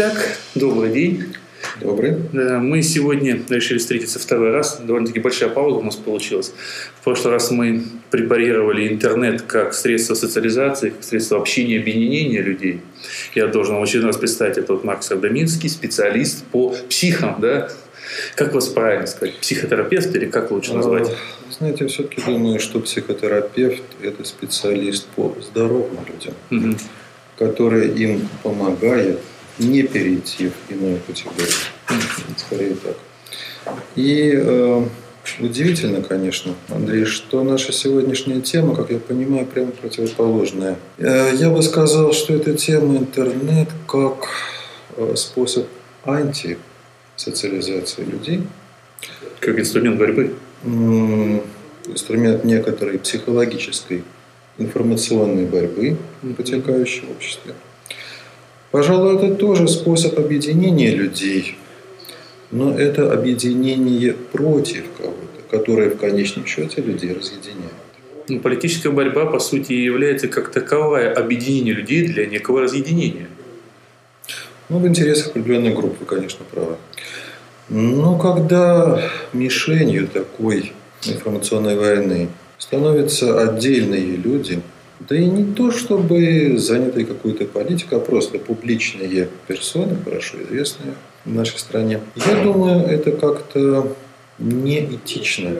Итак, добрый день. Добрый. Мы сегодня решили встретиться второй раз. Довольно-таки большая пауза у нас получилась. В прошлый раз мы препарировали интернет как средство социализации, как средство общения, объединения людей. Я должен в очередной раз представить, это вот Макс Адаминский, специалист по психам, да? Как вас правильно сказать? Психотерапевт или как лучше назвать? А, знаете, я все-таки думаю, что психотерапевт – это специалист по здоровым людям, угу. который им помогает не перейти в иную категорию. Скорее так. И э, удивительно, конечно, Андрей, что наша сегодняшняя тема, как я понимаю, прямо противоположная. Э, я бы сказал, что эта тема интернет как э, способ антисоциализации людей. Как инструмент борьбы? Инструмент некоторой психологической информационной борьбы, протекающей в обществе. Пожалуй, это тоже способ объединения людей, но это объединение против кого-то, которое в конечном счете людей разъединяет. Ну, политическая борьба, по сути, является как таковое объединение людей для некого разъединения. Ну, в интересах определенной группы, конечно, правы. Но когда мишенью такой информационной войны становятся отдельные люди – да и не то, чтобы занятые какой-то политикой, а просто публичные персоны, хорошо известные в нашей стране. Я думаю, это как-то неэтично,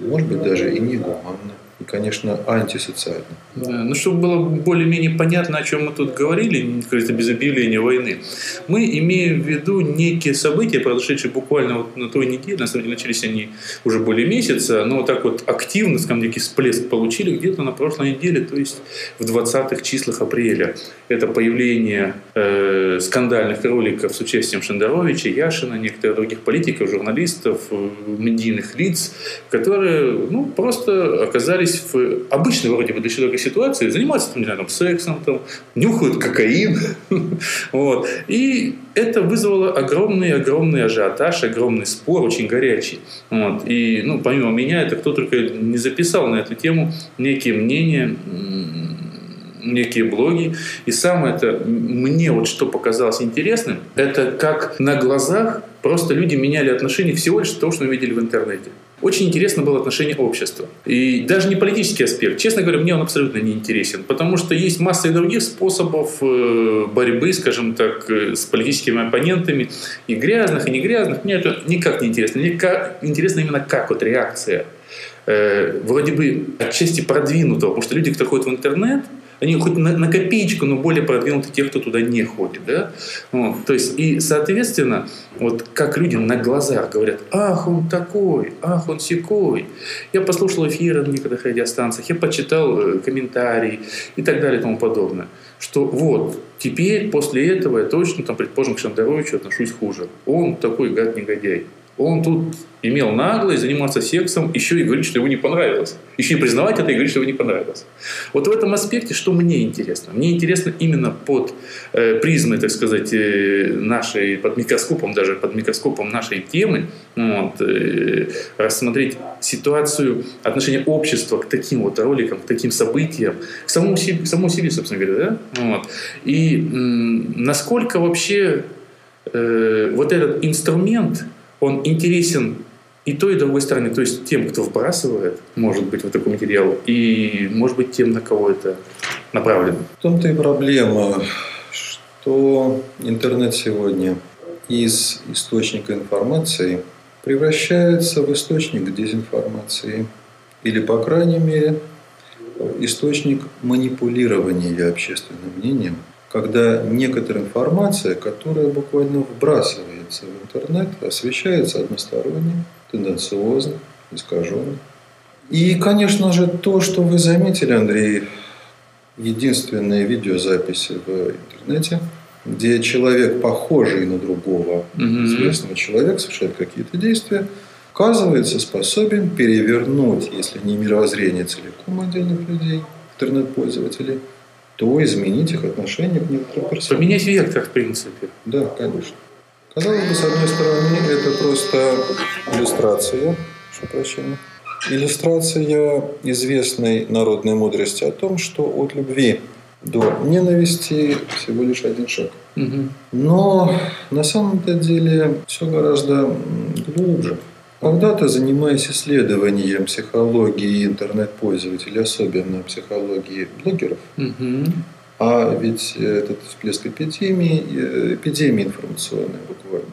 может быть, даже и не гуманно и, конечно, антисоциально. Да, ну, чтобы было более-менее понятно, о чем мы тут говорили, кажется, без объявления войны, мы имеем в виду некие события, произошедшие буквально вот на той неделе, на самом деле начались они уже более месяца, но вот так вот активно, скажем, некий всплеск получили где-то на прошлой неделе, то есть в 20-х числах апреля. Это появление э, скандальных роликов с участием Шендеровича, Яшина, некоторых других политиков, журналистов, э, медийных лиц, которые ну, просто оказались оказались в обычной вроде бы для человека ситуации, занимаются там, не знаю, там, сексом, там, нюхают кокаин. вот. И это вызвало огромный-огромный ажиотаж, огромный спор, очень горячий. Вот. И ну, помимо меня, это кто только не записал на эту тему некие мнения, некие блоги. И самое это, мне вот что показалось интересным, это как на глазах просто люди меняли отношения всего лишь того, что мы видели в интернете. Очень интересно было отношение общества. И даже не политический аспект. Честно говоря, мне он абсолютно не интересен. Потому что есть масса и других способов э, борьбы, скажем так, э, с политическими оппонентами. И грязных, и не грязных. Мне это никак не интересно. Мне интересно именно как вот реакция. Э, вроде бы отчасти продвинутого. Потому что люди, кто ходят в интернет, они хоть на, на копеечку, но более продвинуты те, кто туда не ходит. Да? Вот. То есть, и, соответственно, вот как люди на глазах говорят, ах, он такой, ах, он секой. Я послушал эфиры на некоторых радиостанциях, я почитал э, комментарии и так далее и тому подобное. Что вот, теперь после этого я точно, там, предположим, к Шандаровичу отношусь хуже. Он такой гад-негодяй. Он тут имел наглость заниматься сексом, еще и говорить, что ему не понравилось. Еще и признавать это и говорить, что ему не понравилось. Вот в этом аспекте, что мне интересно? Мне интересно именно под э, призмой, так сказать, э, нашей, под микроскопом, даже под микроскопом нашей темы, вот, э, рассмотреть ситуацию отношения общества к таким вот роликам, к таким событиям, к самому себе, к самому себе собственно говоря. Да? Вот. И м- насколько вообще э, вот этот инструмент – он интересен и той, и другой стороне, то есть тем, кто вбрасывает, может быть, вот такой материал, и, может быть, тем, на кого это направлено. В том-то и проблема, что интернет сегодня из источника информации превращается в источник дезинформации или, по крайней мере, источник манипулирования общественным мнением, когда некоторая информация, которая буквально вбрасывает публикуется в интернет, освещается односторонне, тенденциозно, искаженно. И, конечно же, то, что вы заметили, Андрей, единственные видеозаписи в интернете, где человек, похожий на другого mm-hmm. известного человека, совершает какие-то действия, оказывается способен перевернуть, если не мировоззрение целиком отдельных людей, интернет-пользователей, то изменить их отношение к некоторым персонам. Поменять вектор, в принципе. Да, конечно. Казалось бы, с одной стороны, это просто иллюстрация, что прощения, иллюстрация известной народной мудрости о том, что от любви до ненависти всего лишь один шаг. Но на самом-то деле все гораздо глубже. Когда-то, занимаясь исследованием психологии интернет-пользователей, особенно психологии блогеров, угу. а ведь этот всплеск эпидемии, эпидемии информационной буквально,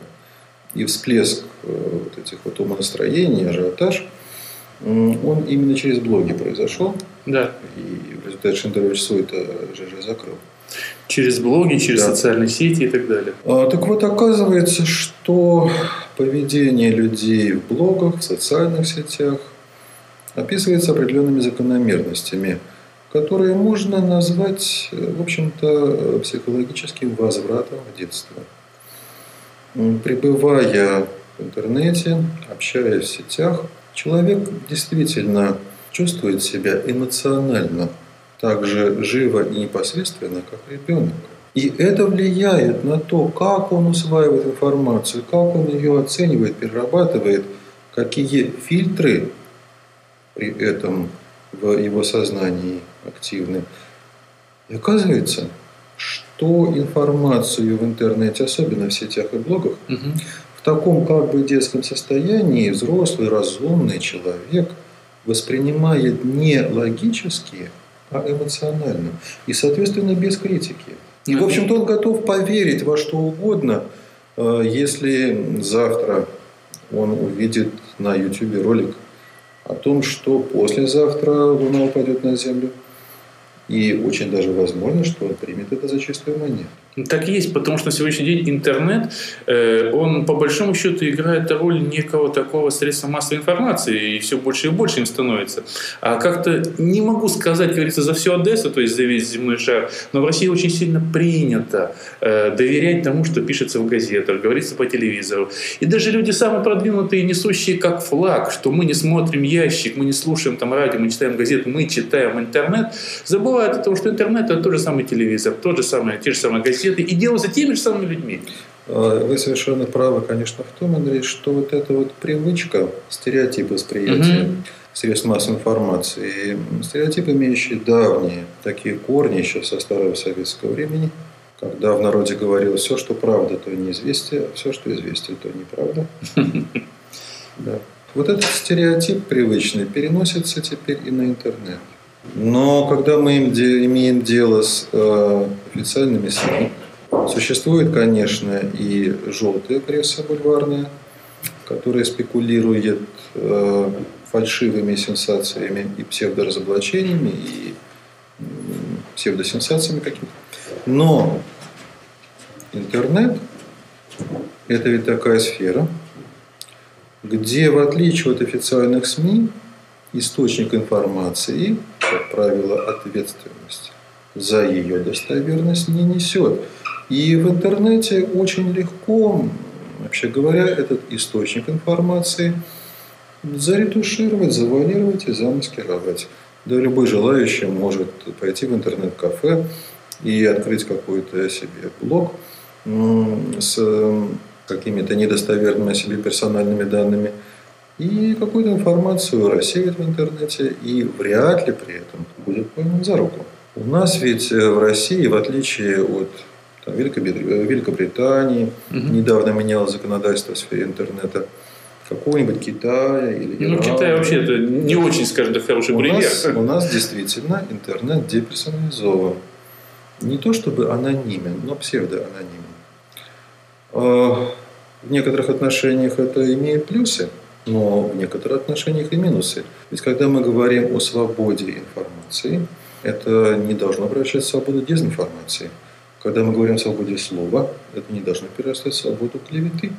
и всплеск э, вот этих вот умонастроений, ажиотаж, он именно через блоги произошел. Да. И в результате Шендерович свой это ЖЖ закрыл. Через блоги, через да. социальные сети и так далее. А, так вот, оказывается, что поведение людей в блогах, в социальных сетях описывается определенными закономерностью, которые можно назвать, в общем-то, психологическим возвратом в детство. Пребывая в интернете, общаясь в сетях, человек действительно чувствует себя эмоционально так же живо и непосредственно, как ребенок. И это влияет на то, как он усваивает информацию, как он ее оценивает, перерабатывает, какие фильтры при этом в его сознании активны. И оказывается, что информацию в интернете, особенно в сетях и блогах, угу. в таком как бы детском состоянии взрослый, разумный человек воспринимает не логически, а эмоционально. И, соответственно, без критики. И, в общем-то, он готов поверить во что угодно, э, если завтра он увидит на YouTube ролик о том, что послезавтра Луна упадет на Землю – и очень даже возможно, что он примет это за чистую монету. Так и есть, потому что на сегодняшний день интернет, э, он по большому счету играет роль некого такого средства массовой информации, и все больше и больше им становится. А как-то не могу сказать, как говорится, за всю Одессу, то есть за весь земной шар, но в России очень сильно принято э, доверять тому, что пишется в газетах, говорится по телевизору. И даже люди самые продвинутые, несущие как флаг, что мы не смотрим ящик, мы не слушаем там радио, мы читаем газету, мы читаем интернет, забывают о том, что интернет это тот же самый телевизор, тот же самый, те же самые газеты, университеты и делаются теми же самыми людьми. А, вы совершенно правы, конечно, в том, Андрей, что вот эта вот привычка, стереотип восприятия угу. средств массовой информации, стереотип, имеющий давние такие корни еще со старого советского времени, когда в народе говорилось все, что правда, то неизвестие, а все, что известие, то неправда. Да. Вот этот стереотип привычный переносится теперь и на интернет. Но когда мы имеем дело с э, официальными СМИ, существует, конечно, и желтая пресса бульварная, которая спекулирует э, фальшивыми сенсациями и псевдоразоблачениями, и псевдосенсациями какими-то. Но интернет – это ведь такая сфера, где, в отличие от официальных СМИ, источник информации, как правило, ответственность за ее достоверность не несет. И в интернете очень легко, вообще говоря, этот источник информации заретушировать, завуалировать и замаскировать. Да любой желающий может пойти в интернет-кафе и открыть какой-то себе блог с какими-то недостоверными себе персональными данными – и какую-то информацию рассеет в интернете, и вряд ли при этом будет пойман за руку. У нас ведь э, в России, в отличие от там, Великобритании, угу. недавно менялось законодательство в сфере интернета, какого-нибудь Китая или Ирана. Ну, Китай вообще это не очень, скажем так, хороший у пример. Нас, у нас действительно интернет деперсонализован. Не то чтобы анонимен, но псевдоанонимен. А, в некоторых отношениях это имеет плюсы, но в некоторых отношениях и минусы. Ведь когда мы говорим о свободе информации, это не должно обращать в свободу дезинформации. Когда мы говорим о свободе слова, это не должно перерастать в свободу клеветы.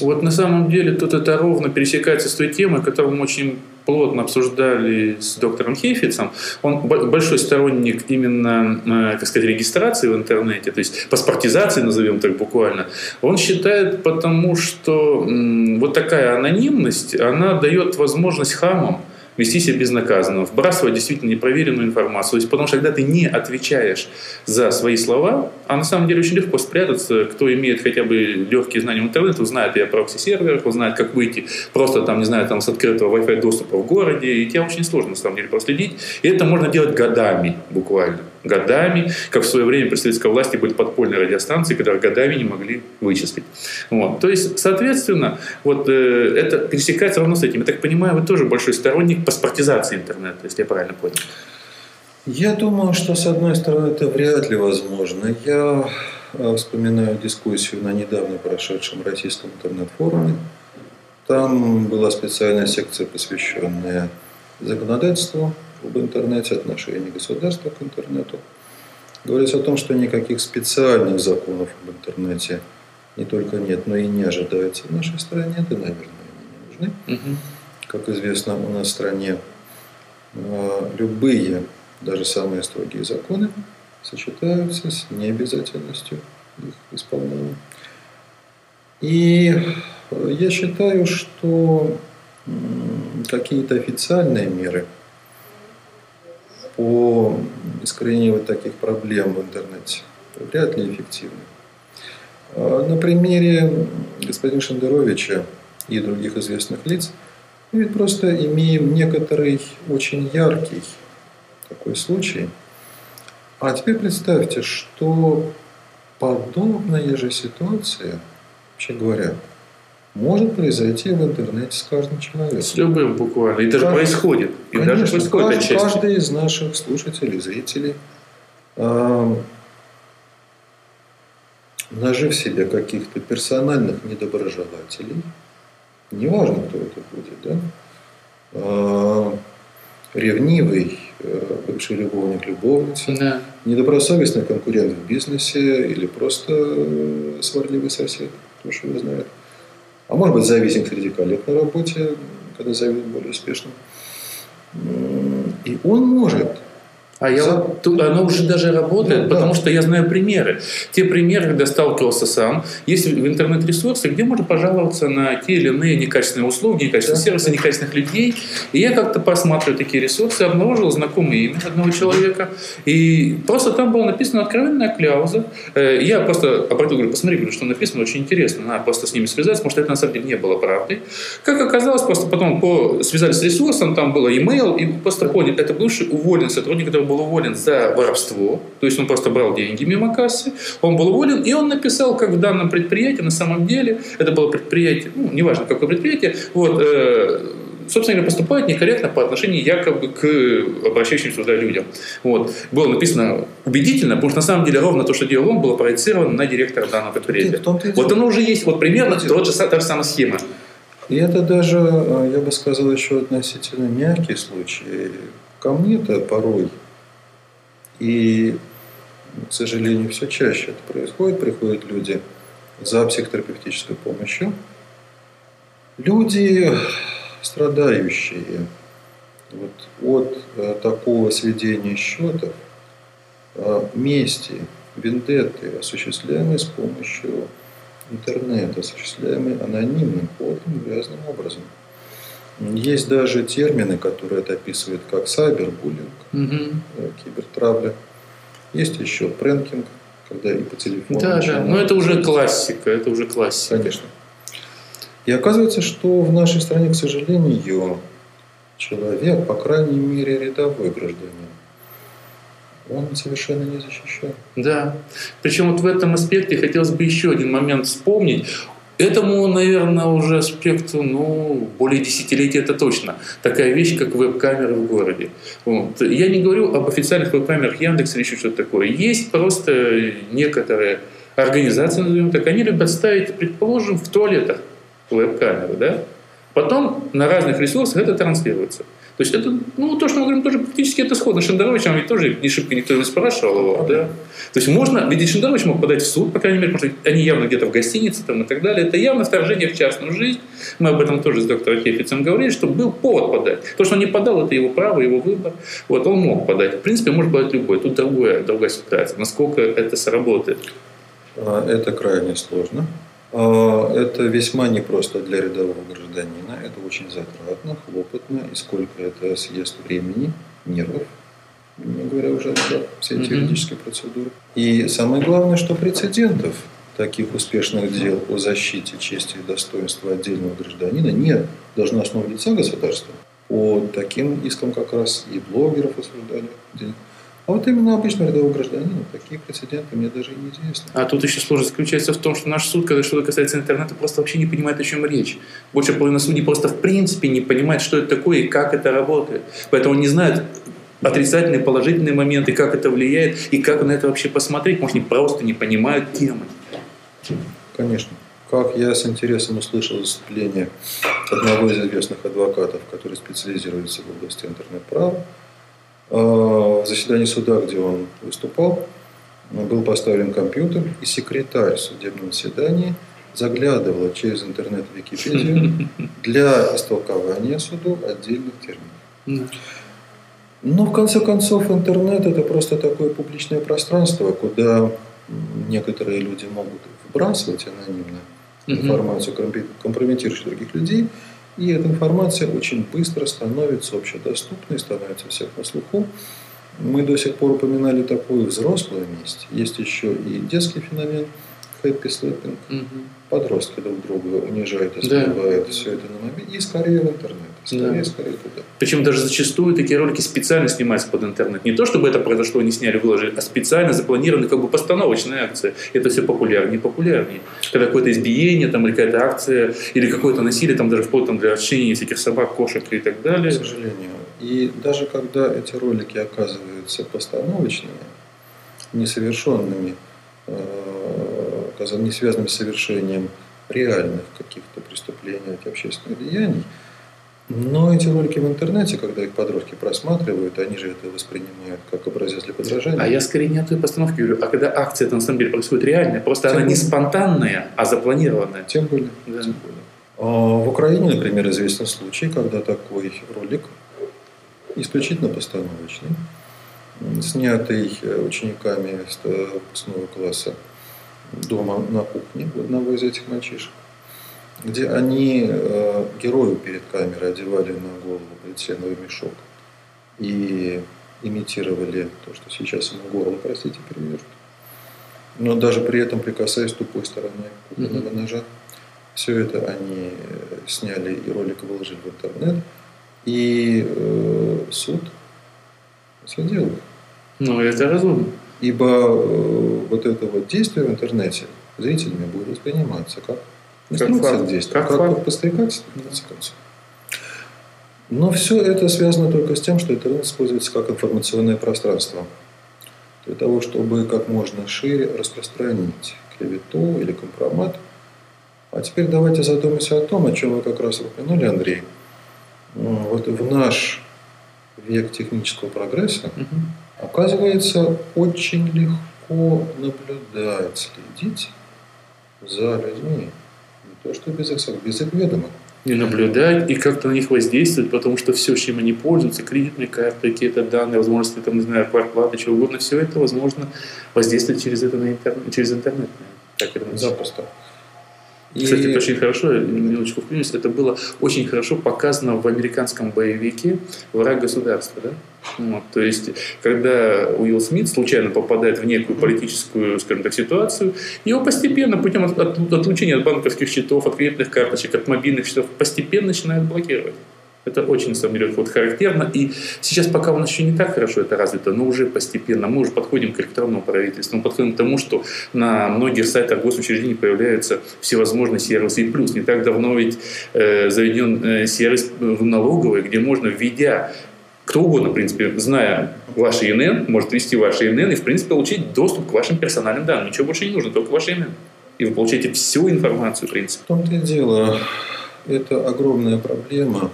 Вот на самом деле тут это ровно пересекается с той темой, которую мы очень плотно обсуждали с доктором Хейфицем. Он большой сторонник именно, э, как сказать, регистрации в интернете, то есть паспортизации, назовем так буквально. Он считает, потому что вот такая анонимность, она дает возможность хамам вести себя безнаказанно, вбрасывать действительно непроверенную информацию. То есть, потому что когда ты не отвечаешь за свои слова, а на самом деле очень легко спрятаться, кто имеет хотя бы легкие знания в интернете, узнает и о прокси-серверах, узнает, как выйти просто там, не знаю, там с открытого Wi-Fi доступа в городе, и тебя очень сложно на самом деле проследить. И это можно делать годами буквально. Годами, как в свое время при советской власти были подпольные радиостанции, которые годами не могли вычислить. Вот. То есть, соответственно, вот э, это пересекается равно с этим. Я так понимаю, вы тоже большой сторонник паспортизации интернета, если я правильно понял. Я думаю, что с одной стороны это вряд ли возможно. Я э, вспоминаю дискуссию на недавно прошедшем российском интернет-форуме. Там была специальная секция, посвященная законодательству об интернете, отношении государства к интернету. Говорится о том, что никаких специальных законов об интернете не только нет, но и не ожидается в нашей стране. Да, наверное, они не нужны. Угу. Как известно, у нас в стране э, любые даже самые строгие законы сочетаются с необязательностью их исполнения. И я считаю, что какие-то официальные меры по искоренению таких проблем в интернете вряд ли эффективны. На примере господина Шендеровича и других известных лиц мы ведь просто имеем некоторый очень яркий такой случай. А теперь представьте, что подобная же ситуация, вообще говоря, может произойти в интернете с каждым человеком. С любым буквально. И даже каждый, происходит. И конечно, даже происходит каждый, каждый из наших слушателей, зрителей, э, нажив себе каких-то персональных недоброжелателей, неважно, кто это будет, да, э, ревнивый э, бывший любовник любовницы, да. недобросовестный конкурент в бизнесе или просто э, сварливый сосед, кто что его знает. А может быть завистник среди коллег на работе, когда завидует более успешным. И он может а я вот, тут, оно уже даже работает, да, потому да. что я знаю примеры. Те примеры, когда сталкивался сам, есть в интернет-ресурсы, где можно пожаловаться на те или иные некачественные услуги, некачественные да. сервисы, некачественных людей. И я как-то посмотрел такие ресурсы, обнаружил знакомое имя одного человека, и просто там была написана откровенная кляуза. Э, я просто обратил, говорю, посмотри, говорю, что написано, очень интересно, надо просто с ними связаться, потому что это на самом деле не было правдой. Как оказалось, просто потом по, связались с ресурсом, там было e-mail, и просто поняли, это бывший уволенный сотрудник, который был уволен за воровство, то есть он просто брал деньги мимо кассы, он был уволен, и он написал, как в данном предприятии, на самом деле, это было предприятие, ну, неважно, какое предприятие, вот, э, собственно говоря, поступает некорректно по отношению якобы к обращающимся туда людям. Вот. Было написано убедительно, потому что на самом деле ровно то, что делал он, было проецировано на директора данного предприятия. Вот оно уже есть, вот примерно тот же, та же самая схема. И это даже, э, я бы сказал, еще относительно мягкий случай. Ко мне-то порой и, к сожалению, все чаще это происходит. Приходят люди за психотерапевтической помощью. Люди, страдающие вот от э, такого сведения счетов, э, мести, вендетты, осуществляемые с помощью интернета, осуществляемые анонимным ходом, грязным образом. Есть даже термины, которые это описывают как сайбербуллинг, угу. кибертравля. Есть еще пренкинг, когда и по телефону. Да, да, но это уже классика, это уже классика. Конечно. И оказывается, что в нашей стране, к сожалению, человек, по крайней мере, рядовой гражданин, он совершенно не защищен. Да. Причем вот в этом аспекте хотелось бы еще один момент вспомнить. Этому, наверное, уже аспекту, ну, более десятилетия это точно. Такая вещь, как веб-камеры в городе. Вот. Я не говорю об официальных веб-камерах Яндекса или еще что-то такое. Есть просто некоторые организации, назовем так, они любят ставить, предположим, в туалетах веб-камеры, да? Потом на разных ресурсах это транслируется. То есть это, ну, то, что мы говорим, тоже практически это сходно. Шендеровичем ведь тоже не шибко никто не спрашивал его, да. То есть можно, ведь Шендерович мог подать в суд, по крайней мере, потому что они явно где-то в гостинице там и так далее. Это явно вторжение в частную жизнь. Мы об этом тоже с доктором Хефицем говорили, что был повод подать. То, что он не подал, это его право, его выбор. Вот он мог подать. В принципе, может подать любой. Тут другая, другая ситуация. Насколько это сработает. А, это крайне сложно. А, это весьма непросто для рядового гражданина, это очень затратно, хлопотно, и сколько это съест времени, нервов, не говоря уже про все эти юридические процедуры. И самое главное, что прецедентов таких успешных дел о защите чести и достоинства отдельного гражданина нет. Должно основывать лица государства. По таким искам как раз и блогеров осуждали А вот именно обычного рядового гражданина такие прецеденты мне даже неизвестны. А тут еще сложность заключается в том, что наш суд, когда что-то касается интернета, просто вообще не понимает, о чем речь. Больше половины судей просто в принципе не понимает, что это такое и как это работает. Поэтому не знают отрицательные, положительные моменты, как это влияет и как на это вообще посмотреть. Может, они просто не понимают темы. Конечно. Как я с интересом услышал выступление одного из известных адвокатов, который специализируется в области интернет-права, а, заседании суда, где он выступал, был поставлен компьютер, и секретарь в судебном заседании заглядывала через интернет в Википедию для истолкования суду отдельных терминов. Но в конце концов интернет это просто такое публичное пространство, куда некоторые люди могут вбрасывать анонимно информацию, компрометирующую других людей, и эта информация очень быстро становится общедоступной, становится всех на слуху. Мы до сих пор упоминали такую взрослую месть. Есть еще и детский феномен happy sleeping. Угу. Подростки друг друга унижают, избивают, да. все это на мобиле. И скорее в интернет. Скорее, да. скорее туда. Причем даже зачастую такие ролики специально снимаются под интернет. Не то, чтобы это произошло, не сняли, выложили, а специально запланированы как бы постановочная акция. Это все популярнее и популярнее. Когда какое-то избиение, там, или какая-то акция, или какое-то насилие, там даже вплоть там, для общения всяких собак, кошек и так далее. К сожалению. И даже когда эти ролики оказываются постановочными, несовершенными, э, не связанными с совершением реальных каких-то преступлений, общественных деяний, но эти ролики в интернете, когда их подростки просматривают, они же это воспринимают как образец для подражания. А я скорее не о той постановке говорю, а когда акция это на самом деле происходит реальная, просто Тем она не спонтанная, а запланированная. Тем более. Да. Тем более. А в Украине, например, известен случай, когда такой ролик исключительно постановочный, снятый учениками выпускного класса дома на кухне одного из этих мальчишек, где они э, герою перед камерой одевали на голову полиэтиленовый мешок и имитировали то, что сейчас ему горло, простите, перевяжут. Но даже при этом прикасаясь тупой стороной кухонного mm-hmm. ножа. Все это они сняли и ролик выложили в интернет. И э, суд осудил их. Ну, это разумно. Ибо э, вот это вот действие в интернете зрителями будет восприниматься как как факт. действия, как, как факт. подстрекательство, в конце концов. Но все это связано только с тем, что интернет используется как информационное пространство. Для того, чтобы как можно шире распространить клевету или компромат. А теперь давайте задумаемся о том, о чем вы как раз упомянули, Андрей. Вот в наш век технического прогресса, угу. оказывается, очень легко наблюдать, следить за людьми то, что без их, без их ведома. И наблюдать, и как-то на них воздействовать, потому что все, чем они пользуются, кредитные карты, какие-то данные, возможности, там, не знаю, квартплаты, чего угодно, все это возможно воздействовать через это на интернет, через интернет. Так это Запросто. И... Кстати, это очень хорошо, минуточку вклинюсь, это было очень хорошо показано в американском боевике «Враг государства». Да? Вот, то есть, когда Уилл Смит случайно попадает в некую политическую, скажем так, ситуацию, его постепенно, путем отлучения от банковских счетов, от кредитных карточек, от мобильных счетов, постепенно начинают блокировать. Это очень, на самом деле, вот характерно. И сейчас пока у нас еще не так хорошо это развито, но уже постепенно мы уже подходим к электронному правительству. Мы подходим к тому, что на многих сайтах госучреждений появляются всевозможные сервисы. И плюс не так давно ведь э, заведен э, сервис в налоговой, где можно, введя кто угодно, в принципе, зная ваши ИНН, может ввести ваши ИНН и, в принципе, получить доступ к вашим персональным данным. Ничего больше не нужно, только ваши ИНН. И вы получаете всю информацию, в принципе. В том-то и дело. Это огромная проблема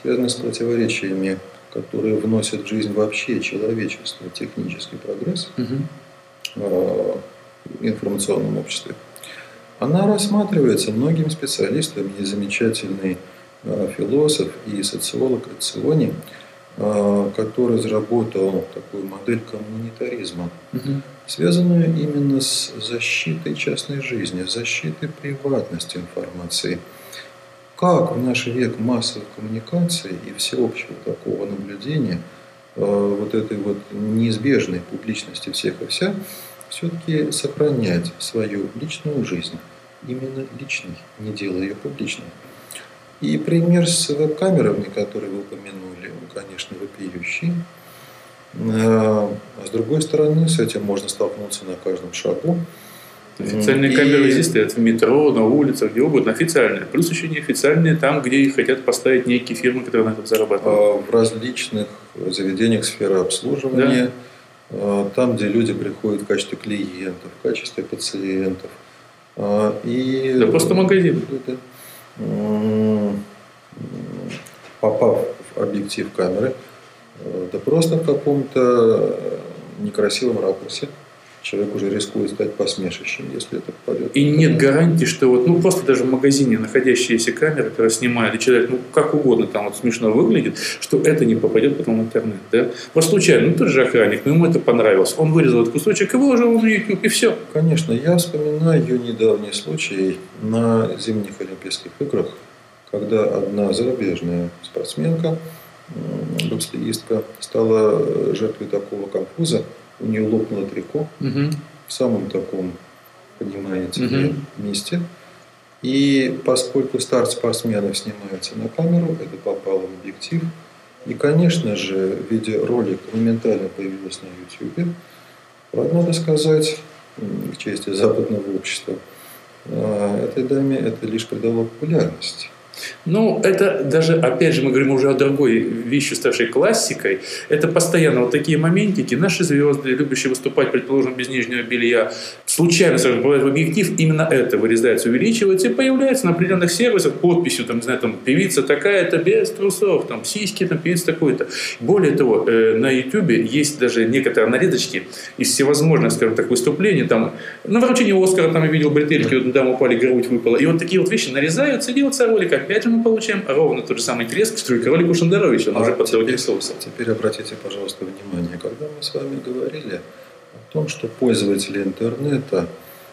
связаны с противоречиями, которые вносят в жизнь вообще человечество, технический прогресс угу. в информационном обществе. Она рассматривается многими специалистами, и замечательный а, философ и социолог Эциони, а, который разработал такую модель коммунитаризма, угу. связанную именно с защитой частной жизни, защитой приватности информации – как в наш век массовых коммуникаций и всеобщего такого наблюдения, э, вот этой вот неизбежной публичности всех и вся, все-таки сохранять свою личную жизнь, именно личной, не делая ее публичной. И пример с веб-камерами, который вы упомянули, он, конечно, вопиющий. А с другой стороны, с этим можно столкнуться на каждом шагу. Официальные и... камеры здесь стоят в метро, на улицах, где угодно, официальные. Плюс еще неофициальные там, где их хотят поставить некие фирмы, которые на этом зарабатывают. В различных заведениях сферы обслуживания, да. там, где люди приходят в качестве клиентов, в качестве пациентов. И... Да просто магазин. Попав в объектив камеры, да просто в каком-то некрасивом ракурсе, человек уже рискует стать посмешищем, если это попадет. И нет гарантии, что вот, ну, просто даже в магазине находящиеся камеры, которые снимают, и человек, ну, как угодно там вот смешно выглядит, что это не попадет потом в интернет, да? Вот случайно, ну, тот же охранник, ну, ему это понравилось. Он вырезал этот кусочек и выложил на YouTube, и все. Конечно, я вспоминаю недавний случай на зимних Олимпийских играх, когда одна зарубежная спортсменка, бобслеистка, стала жертвой такого конфуза, у нее лопнуло трико угу. в самом таком, понимаете, угу. месте. И поскольку старт спортсменов снимается на камеру, это попало в объектив. И, конечно же, видеоролик моментально появился на YouTube. Надо сказать, в чести западного общества, а, этой даме это лишь придало популярность. Ну, это даже, опять же, мы говорим уже о другой вещи, ставшей классикой. Это постоянно вот такие моментики. Наши звезды, любящие выступать, предположим, без нижнего белья, случайно сразу попадают в объектив, именно это вырезается, увеличивается и появляется на определенных сервисах подписью, там, не знаю, там, певица такая-то без трусов, там, сиськи, там, певица такой-то. Более того, э, на YouTube есть даже некоторые нарезочки из всевозможных, скажем так, выступлений, там, на вручении Оскара, там, я видел бретельки, вот, дама упали, грудь выпала. И вот такие вот вещи нарезаются, и делается ролик, опять же мы получаем ровно тот же самый треск, что и кролику Шендеровича, он а уже под другим соусом. Теперь обратите, пожалуйста, внимание, когда мы с вами говорили о том, что пользователи интернета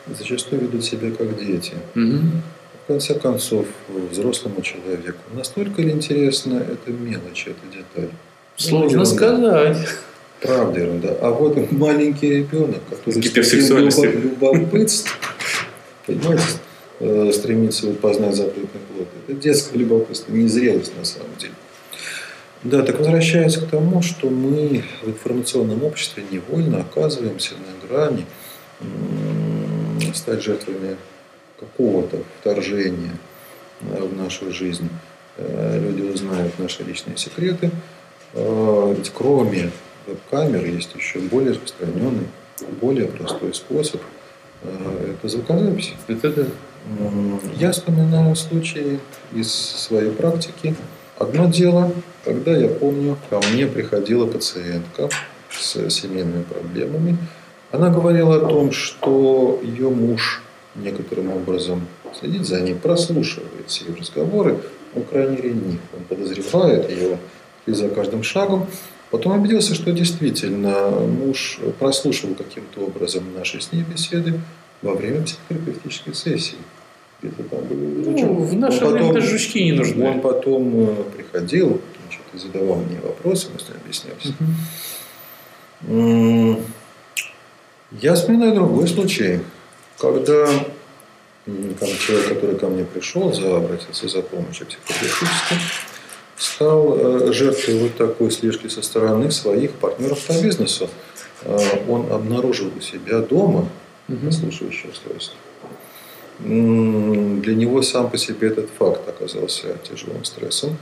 зачастую ведут себя как дети. Угу. В конце концов, взрослому человеку настолько ли интересна эта мелочь, эта деталь? Сложно ну, сказать. Правда ерунда. А вот маленький ребенок, который с любопытством, понимаете, Э, стремится вот познать запретный плод. Это детское любопытство, незрелость на самом деле. Да, так возвращаясь к тому, что мы в информационном обществе невольно оказываемся на грани стать жертвами какого-то вторжения э, в нашу жизнь. Э, люди узнают наши личные секреты. Ведь кроме веб-камер есть еще более распространенный, более простой способ – это звукозапись. Это да. Я вспоминаю случаи из своей практики. Одно дело, когда я помню, ко мне приходила пациентка с семейными проблемами. Она говорила о том, что ее муж некоторым образом следит за ней, прослушивает все ее разговоры, ну, крайне ревнив. Он подозревает ее и за каждым шагом. Потом убедился, что действительно муж прослушивал каким-то образом наши с ней беседы во время психотерапевтической сессии где-то там были Ну, в наше он время даже жучки не нужны. Он потом э, приходил, значит, и задавал мне вопросы, мы с ним объяснялись. Угу. Я вспоминаю другой случай, когда человек, который ко мне пришел, за, обратился за помощью психотерапевтической, стал э, жертвой вот такой слежки со стороны своих партнеров по бизнесу. Э, он обнаружил у себя дома угу. слушающее устройство для него сам по себе этот факт оказался тяжелым стрессом.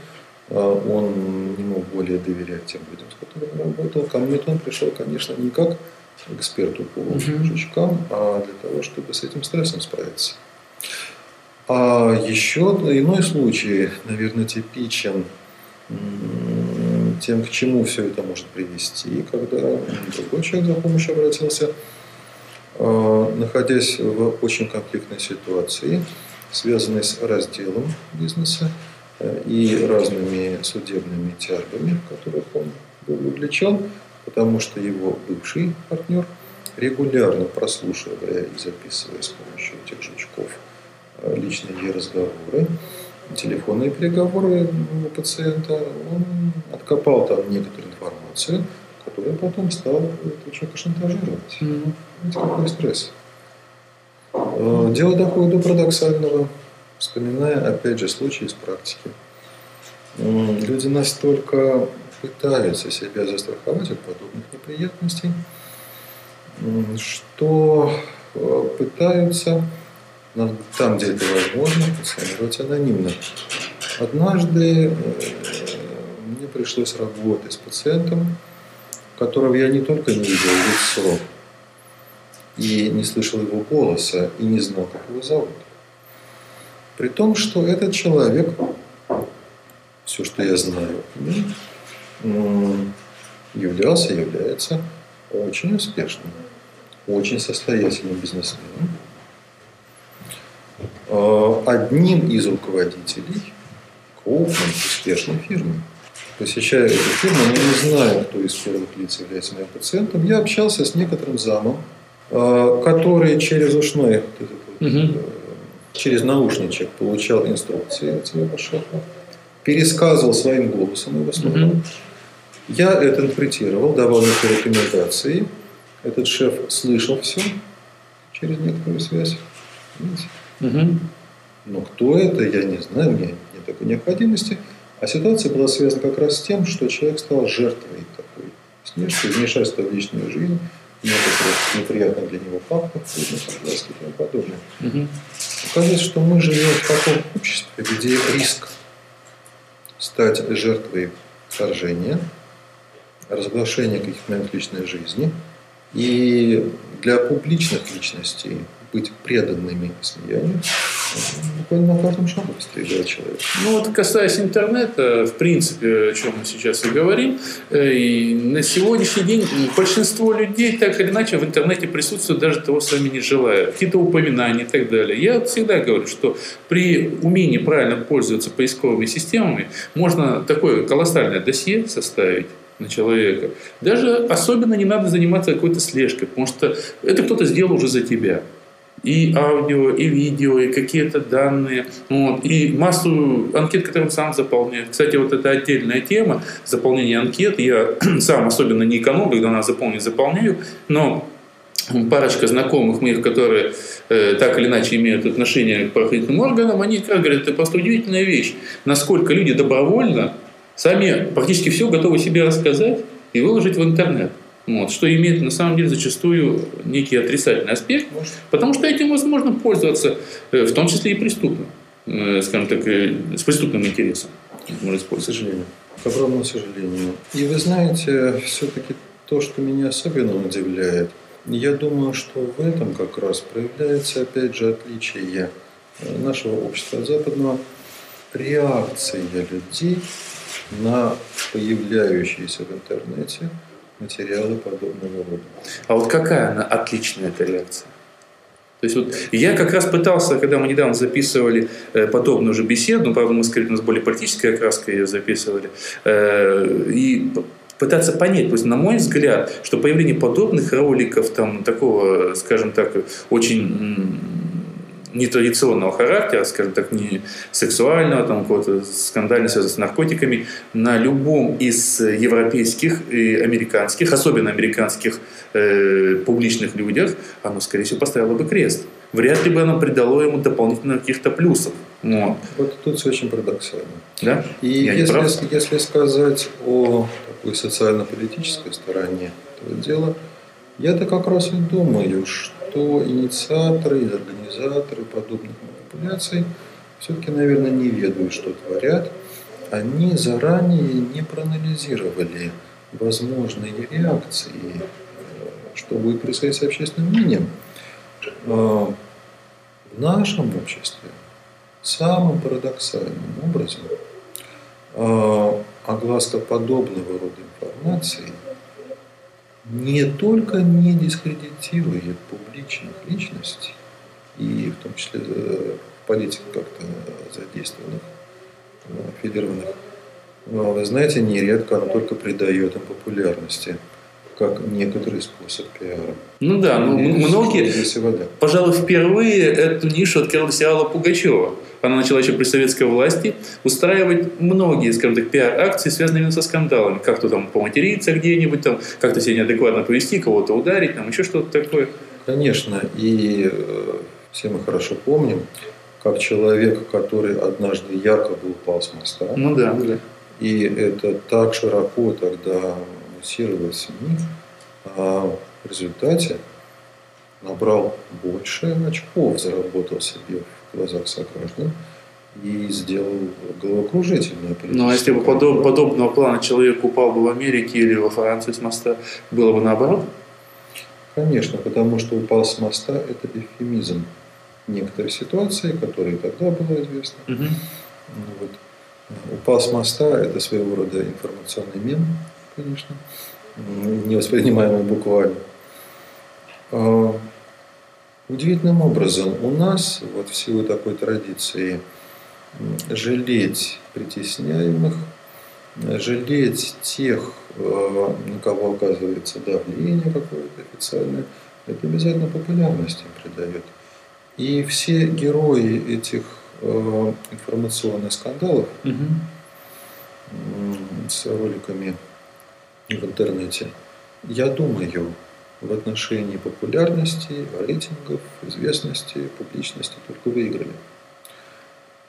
А, он не мог более доверять тем людям, с которыми работал. Ко мне он пришел, конечно, не как эксперту по жучкам, а для того, чтобы с этим стрессом справиться. А еще иной случай, наверное, типичен тем, к чему все это может привести, когда другой человек за помощью обратился – находясь в очень конфликтной ситуации, связанной с разделом бизнеса э, и разными судебными тяжбами, в которых он был вовлечен, потому что его бывший партнер, регулярно прослушивая и записывая с помощью этих жучков э, личные разговоры, телефонные переговоры у пациента, он откопал там некоторую информацию – который потом стал этого человека шантажировать. Mm-hmm. Видите, какой стресс. Э, дело доходит до парадоксального, вспоминая, опять же, случаи из практики. Люди настолько пытаются себя застраховать от подобных неприятностей, что э, пытаются там, где это возможно, функционировать анонимно. Однажды э, мне пришлось работать с пациентом, которого я не только не видел лицо, и не слышал его голоса, и не знал, как его зовут. При том, что этот человек, все, что я знаю, являлся, является очень успешным, очень состоятельным бизнесменом, а, одним из руководителей крупной, успешной фирмы. Посещая эту фирму, я не знаю, кто из первых лиц является моим пациентом, я общался с некоторым замом, который через ушной, угу. через наушничек получал инструкции от своего шефа, пересказывал своим голосом его слова. Угу. Я это интерпретировал, давал некоторые рекомендации. Этот шеф слышал все через некоторую связь. Угу. Но кто это, я не знаю, меня нет такой необходимости. А ситуация была связана как раз с тем, что человек стал жертвой такой снежки, вмешательства в личную жизнь, некоторых неприятных для него фактов, и тому подобное. Угу. Оказывается, что мы живем в таком обществе, где риск стать жертвой вторжения, разглашения каких-то моментов личной жизни, и для публичных личностей быть преданными слиянию, буквально на каждом шагу постерегает человек. Ну вот касаясь интернета, в принципе, о чем мы сейчас и говорим, э, и на сегодняшний день большинство людей так или иначе в интернете присутствуют, даже того сами не желая. Какие-то упоминания и так далее. Я всегда говорю, что при умении правильно пользоваться поисковыми системами можно такое колоссальное досье составить, на человека. Даже особенно не надо заниматься какой-то слежкой, потому что это кто-то сделал уже за тебя и аудио, и видео, и какие-то данные, вот, и массу анкет, которые он сам заполняет. Кстати, вот это отдельная тема, заполнение анкет. Я сам особенно не эконом, когда надо заполнить, заполняю, но парочка знакомых моих, которые э, так или иначе имеют отношение к правоохранительным органам, они как говорят, это просто удивительная вещь, насколько люди добровольно сами практически все готовы себе рассказать и выложить в интернет. Вот, что имеет на самом деле зачастую некий отрицательный аспект, потому что этим возможно пользоваться, э, в том числе и преступно, э, скажем так, э, с преступным интересом. Можно К сожалению. К огромному сожалению. И вы знаете, все-таки то, что меня особенно удивляет, я думаю, что в этом как раз проявляется, опять же, отличие нашего общества западного, реакция людей на появляющиеся в интернете материалы подобного рода. А вот какая она отличная эта реакция? То есть вот я как раз пытался, когда мы недавно записывали э, подобную же беседу, ну, правда, мы, скорее, у нас более политическая окраска ее записывали, э, и пытаться понять, то есть, на мой взгляд, что появление подобных роликов, там, такого, скажем так, очень нетрадиционного характера, скажем так, не сексуального, там, какого-то скандально связанного с наркотиками, на любом из европейских и американских, особенно американских э, публичных людях, оно, скорее всего, поставило бы крест. Вряд ли бы оно придало ему дополнительно каких-то плюсов. Вот. вот тут все очень парадоксально. Да? И Я если, если сказать о такой социально-политической стороне этого дела, я-то как раз и думаю, что что инициаторы и организаторы подобных манипуляций все-таки, наверное, не ведают, что творят. Они заранее не проанализировали возможные реакции, что будет происходить с общественным мнением. А, в нашем обществе самым парадоксальным образом а, огласка подобного рода информации – не только не дискредитирует публичных личностей, и в том числе э, политик как-то задействованных, э, федерованных, но, вы знаете, нередко она только придает им популярности как некоторый способ пиара. Ну да, ну, многие, пожалуй, впервые эту нишу открыл сериала Пугачева она начала еще при советской власти устраивать многие, скажем так, пиар-акции, связанные именно со скандалами. Как-то там поматериться где-нибудь, там, как-то себя неадекватно повести, кого-то ударить, там еще что-то такое. Конечно, и э, все мы хорошо помним, как человек, который однажды якобы упал с моста, ну, да. И это так широко тогда в СМИ, а в результате набрал больше очков, заработал себе в глазах сограждан и сделал головокружительное Ну, а если бы подоб, подобного плана человек упал бы в Америке или во Франции с моста, было бы наоборот? Конечно, потому что упал с моста – это эвфемизм некоторой ситуации, которая тогда была известна. Угу. Вот. Упал с моста – это своего рода информационный мем, конечно, не воспринимаемый буквально. А, удивительным образом у нас, вот в силу такой традиции, жалеть притесняемых, жалеть тех, а, на кого оказывается давление какое-то официальное, это обязательно популярность им придает. И все герои этих э, информационных скандалов угу. с роликами в интернете, я думаю, в отношении популярности, рейтингов, известности, публичности только выиграли.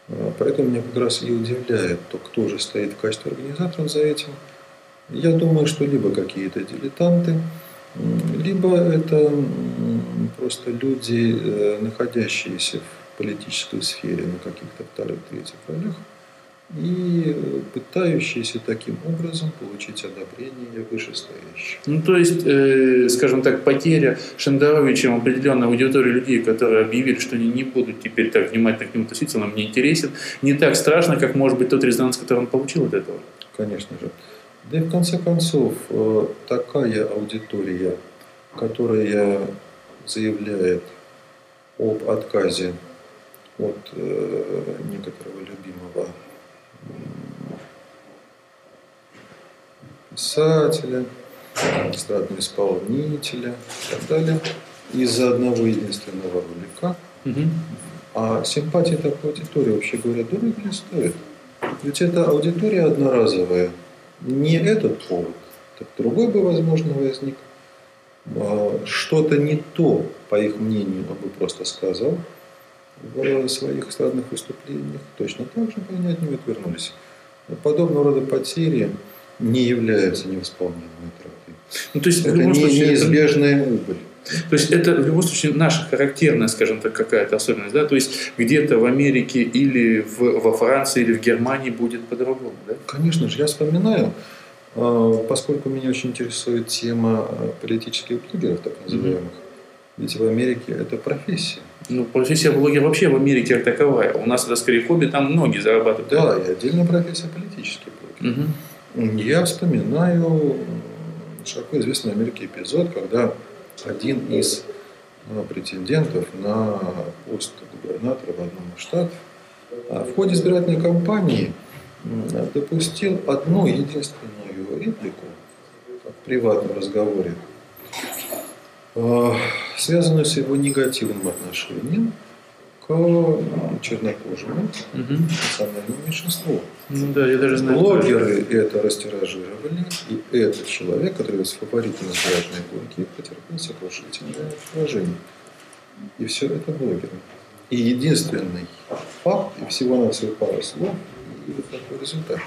А, поэтому меня как раз и удивляет то, кто же стоит в качестве организаторов за этим. Я думаю, что либо какие-то дилетанты, либо это просто люди, э, находящиеся в политической сфере на каких-то вторых, третьих ролях, и пытающиеся таким образом получить одобрение вышестоящих. Ну, то есть, э, скажем так, потеря Шендеровичем определенной аудитории людей, которые объявили, что они не будут теперь так внимательно к нему относиться, он мне интересен, не так страшно, как может быть тот резонанс, который он получил от этого. Конечно же. Да и в конце концов, э, такая аудитория, которая заявляет об отказе от э, некоторого любимого писателя, эстрадного исполнителя и так далее, из-за одного единственного ролика. Угу. А симпатия такой аудитории, вообще говоря, дорого не стоит. Ведь это аудитория одноразовая. Не этот повод, так другой бы, возможно, возник. А, что-то не то, по их мнению, он бы просто сказал в своих эстрадных выступлениях. Точно так же они от него отвернулись. Подобного рода потери не являются невосполнимой тратой. Ну, то есть, это не, случае, неизбежная это... убыль. То есть это в любом случае наша характерная, скажем так, какая-то особенность, да? То есть где-то в Америке или в, во Франции или в Германии будет по-другому, да? Конечно же, я вспоминаю, а, поскольку меня очень интересует тема политических блогеров, так называемых, mm-hmm. ведь в Америке это профессия. Ну, профессия блогера вообще в Америке как таковая. У нас это скорее хобби, там многие зарабатывают. Да, и отдельная профессия политический блогер. Угу. Я вспоминаю широко известный в Америке эпизод, когда один из э, претендентов на пост губернатора в одном из штатов а в ходе избирательной кампании допустил одну единственную реплику в приватном разговоре, связанную с его негативным отношением к чернокожему угу. национальному меньшинству. Ну да, я даже знаю. Блогеры это растиражировали, и этот человек, который является фаворитом избирательной гонки, потерпел сокрушительное поражение. И все это блогеры. И единственный факт, и всего на всего пару слов, и вот такой результат,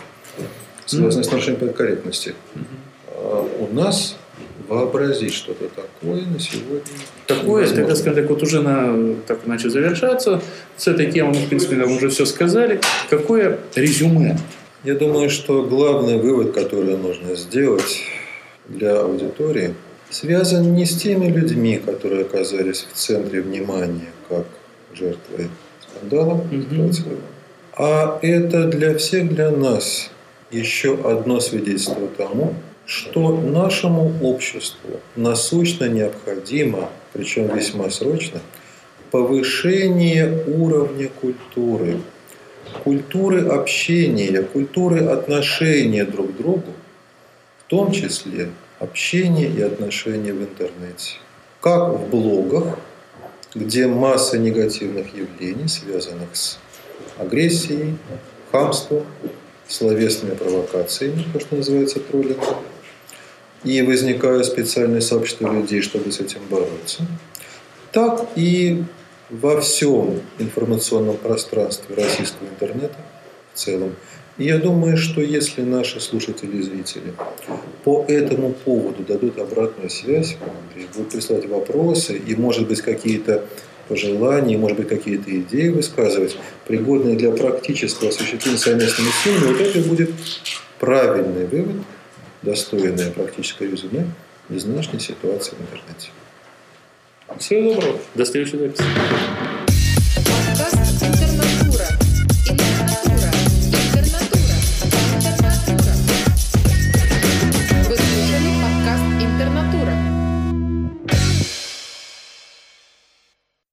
связанный с нарушением политкорректности. Mm-hmm. у нас вообразить что-то такое на сегодня. Такое, тогда, скажем так, вот уже на, так начал завершаться. С этой темой мы, в принципе, нам уже все сказали. Какое резюме? Я думаю, что главный вывод, который нужно сделать для аудитории, связан не с теми людьми, которые оказались в центре внимания, как жертвы скандала, mm-hmm. а это для всех, для нас еще одно свидетельство тому, что нашему обществу насущно необходимо, причем весьма срочно, повышение уровня культуры, культуры общения, культуры отношения друг к другу, в том числе общения и отношения в интернете. Как в блогах, где масса негативных явлений, связанных с агрессией, хамством, словесными провокациями, то, что называется троллингом, и возникают специальные сообщества людей, чтобы с этим бороться, так и во всем информационном пространстве российского интернета в целом. И я думаю, что если наши слушатели и зрители по этому поводу дадут обратную связь, будут прислать вопросы и, может быть, какие-то пожелания, может быть, какие-то идеи высказывать, пригодные для практического осуществления совместными силами, вот это будет правильный вывод, достойное практическое резюме из нынешней ситуации в интернете. Всего доброго. До следующей записи.